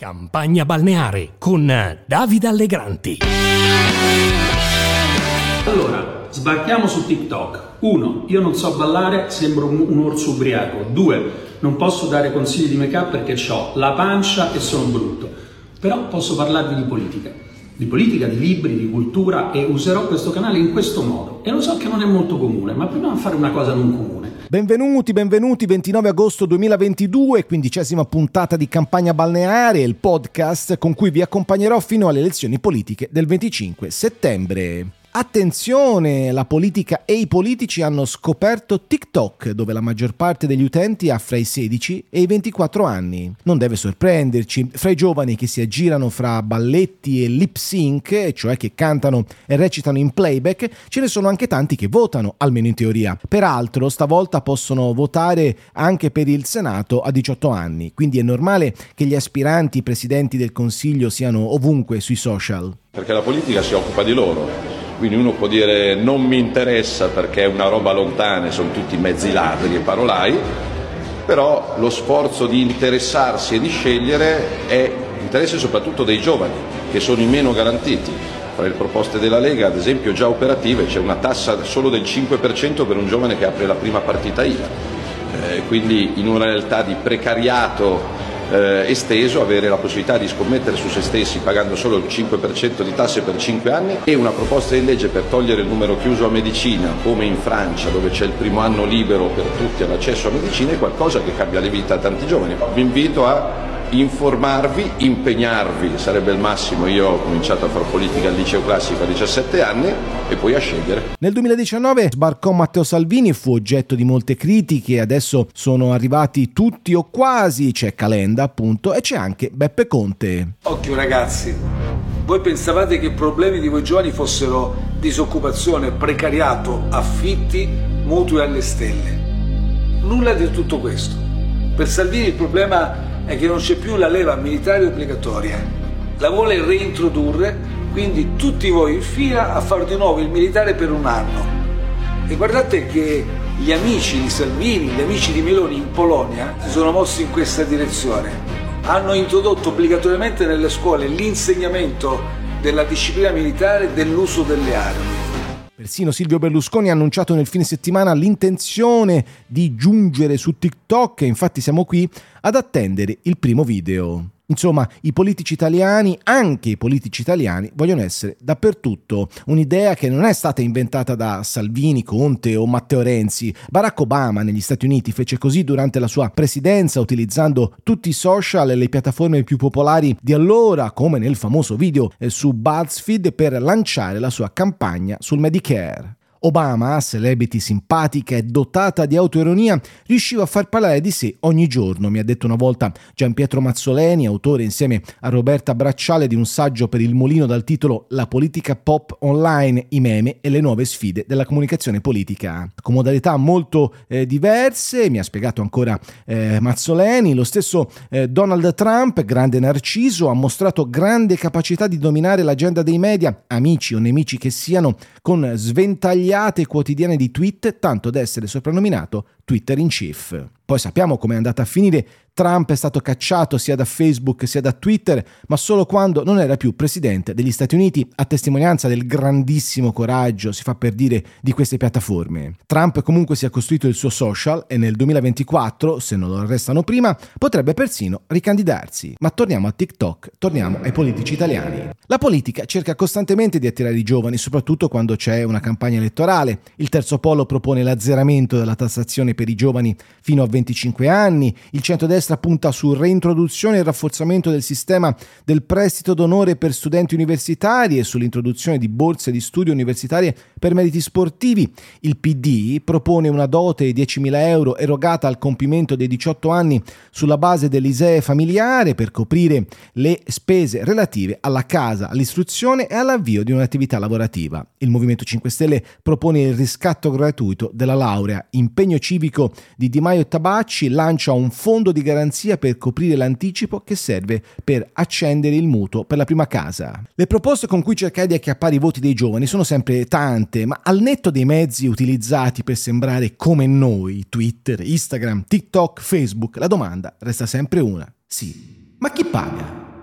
Campagna balneare con Davide Allegranti. Allora, sbarchiamo su TikTok. Uno, io non so ballare, sembro un, orso ubriaco. Due, non posso dare consigli di make-up perché ho la pancia e sono brutto. Però posso parlarvi di politica. Di politica, di libri, di cultura e userò questo canale in questo modo. E lo so che non è molto comune, ma proviamo a fare una cosa non comune. Benvenuti, benvenuti, 29 agosto 2022, quindicesima puntata di Campagna Balneare, il podcast con cui vi accompagnerò fino alle elezioni politiche del 25 settembre. Attenzione, la politica e i politici hanno scoperto TikTok, dove la maggior parte degli utenti ha fra i 16 e i 24 anni. Non deve sorprenderci, fra i giovani che si aggirano fra balletti e lip sync, cioè che cantano e recitano in playback, ce ne sono anche tanti che votano, almeno in teoria. Peraltro, stavolta possono votare anche per il Senato a 18 anni, quindi è normale che gli aspiranti presidenti del Consiglio siano ovunque sui social. Perché la politica si occupa di loro quindi uno può dire non mi interessa perché è una roba lontana, sono tutti mezzi ladri e parolai, però lo sforzo di interessarsi e di scegliere è interesse soprattutto dei giovani, che sono i meno garantiti. Tra le proposte della Lega, ad esempio, già operative, c'è una tassa solo del 5% per un giovane che apre la prima partita IVA. Eh, quindi in una realtà di precariato eh, esteso, avere la possibilità di scommettere su se stessi pagando solo il 5% di tasse per 5 anni e una proposta di legge per togliere il numero chiuso a medicina, come in Francia dove c'è il primo anno libero per tutti all'accesso a medicina, è qualcosa che cambia le vite a tanti giovani. Vi invito a informarvi, impegnarvi, sarebbe il massimo. Io ho cominciato a fare politica al liceo classico a 17 anni e poi a scegliere. Nel 2019 sbarcò Matteo Salvini, fu oggetto di molte critiche, adesso sono arrivati tutti o quasi, c'è Calenda appunto e c'è anche Beppe Conte. Occhio ragazzi, voi pensavate che i problemi di voi giovani fossero disoccupazione, precariato, affitti, mutui alle stelle. Nulla di tutto questo. Per Salvini il problema è che non c'è più la leva militare obbligatoria. La vuole reintrodurre, quindi tutti voi in fila a fare di nuovo il militare per un anno. E guardate che gli amici di Salvini, gli amici di Meloni in Polonia si sono mossi in questa direzione. Hanno introdotto obbligatoriamente nelle scuole l'insegnamento della disciplina militare e dell'uso delle armi. Persino Silvio Berlusconi ha annunciato nel fine settimana l'intenzione di giungere su TikTok e infatti siamo qui ad attendere il primo video. Insomma, i politici italiani, anche i politici italiani, vogliono essere dappertutto. Un'idea che non è stata inventata da Salvini, Conte o Matteo Renzi. Barack Obama negli Stati Uniti fece così durante la sua presidenza, utilizzando tutti i social e le piattaforme più popolari di allora, come nel famoso video su BuzzFeed, per lanciare la sua campagna sul Medicare. Obama, celebrity simpatica e dotata di autoironia, riusciva a far parlare di sé ogni giorno, mi ha detto una volta Gian Pietro Mazzoleni, autore insieme a Roberta Bracciale di un saggio per il mulino dal titolo La politica pop online, i meme e le nuove sfide della comunicazione politica. Con modalità molto eh, diverse, mi ha spiegato ancora eh, Mazzoleni, lo stesso eh, Donald Trump, grande narciso, ha mostrato grande capacità di dominare l'agenda dei media, amici o nemici che siano, con sventagliati svariate quotidiane di tweet, tanto da essere soprannominato Twitter in Chief. Poi sappiamo come è andata a finire Trump è stato cacciato sia da Facebook sia da Twitter, ma solo quando non era più presidente degli Stati Uniti, a testimonianza del grandissimo coraggio, si fa per dire, di queste piattaforme. Trump comunque si è costruito il suo social e nel 2024, se non lo arrestano prima, potrebbe persino ricandidarsi. Ma torniamo a TikTok, torniamo ai politici italiani. La politica cerca costantemente di attirare i giovani, soprattutto quando c'è una campagna elettorale. Il terzo polo propone l'azzeramento della tassazione per i giovani fino a 25 anni, il centro-destra destra punta su reintroduzione e rafforzamento del sistema del prestito d'onore per studenti universitari e sull'introduzione di borse di studio universitarie per meriti sportivi. Il PD propone una dote di 10.000 euro erogata al compimento dei 18 anni sulla base dell'ISEE familiare per coprire le spese relative alla casa, all'istruzione e all'avvio di un'attività lavorativa. Il Movimento 5 Stelle propone il riscatto gratuito della laurea. Impegno civico di Di Maio e Tabacci lancia un fondo di garanzia per coprire l'anticipo che serve per accendere il mutuo per la prima casa. Le proposte con cui cercare di acchiappare i voti dei giovani sono sempre tante, ma al netto dei mezzi utilizzati per sembrare come noi, Twitter, Instagram, TikTok, Facebook, la domanda resta sempre una. Sì, ma chi paga?